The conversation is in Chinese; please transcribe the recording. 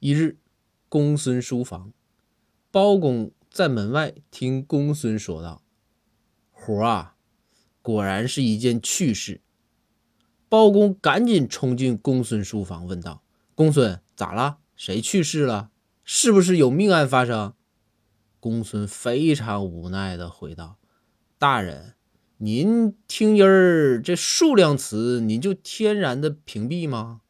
一日，公孙书房，包公在门外听公孙说道：“活啊，果然是一件趣事。”包公赶紧冲进公孙书房，问道：“公孙，咋了？谁去世了？是不是有命案发生？”公孙非常无奈的回道：“大人，您听音儿这数量词，您就天然的屏蔽吗？”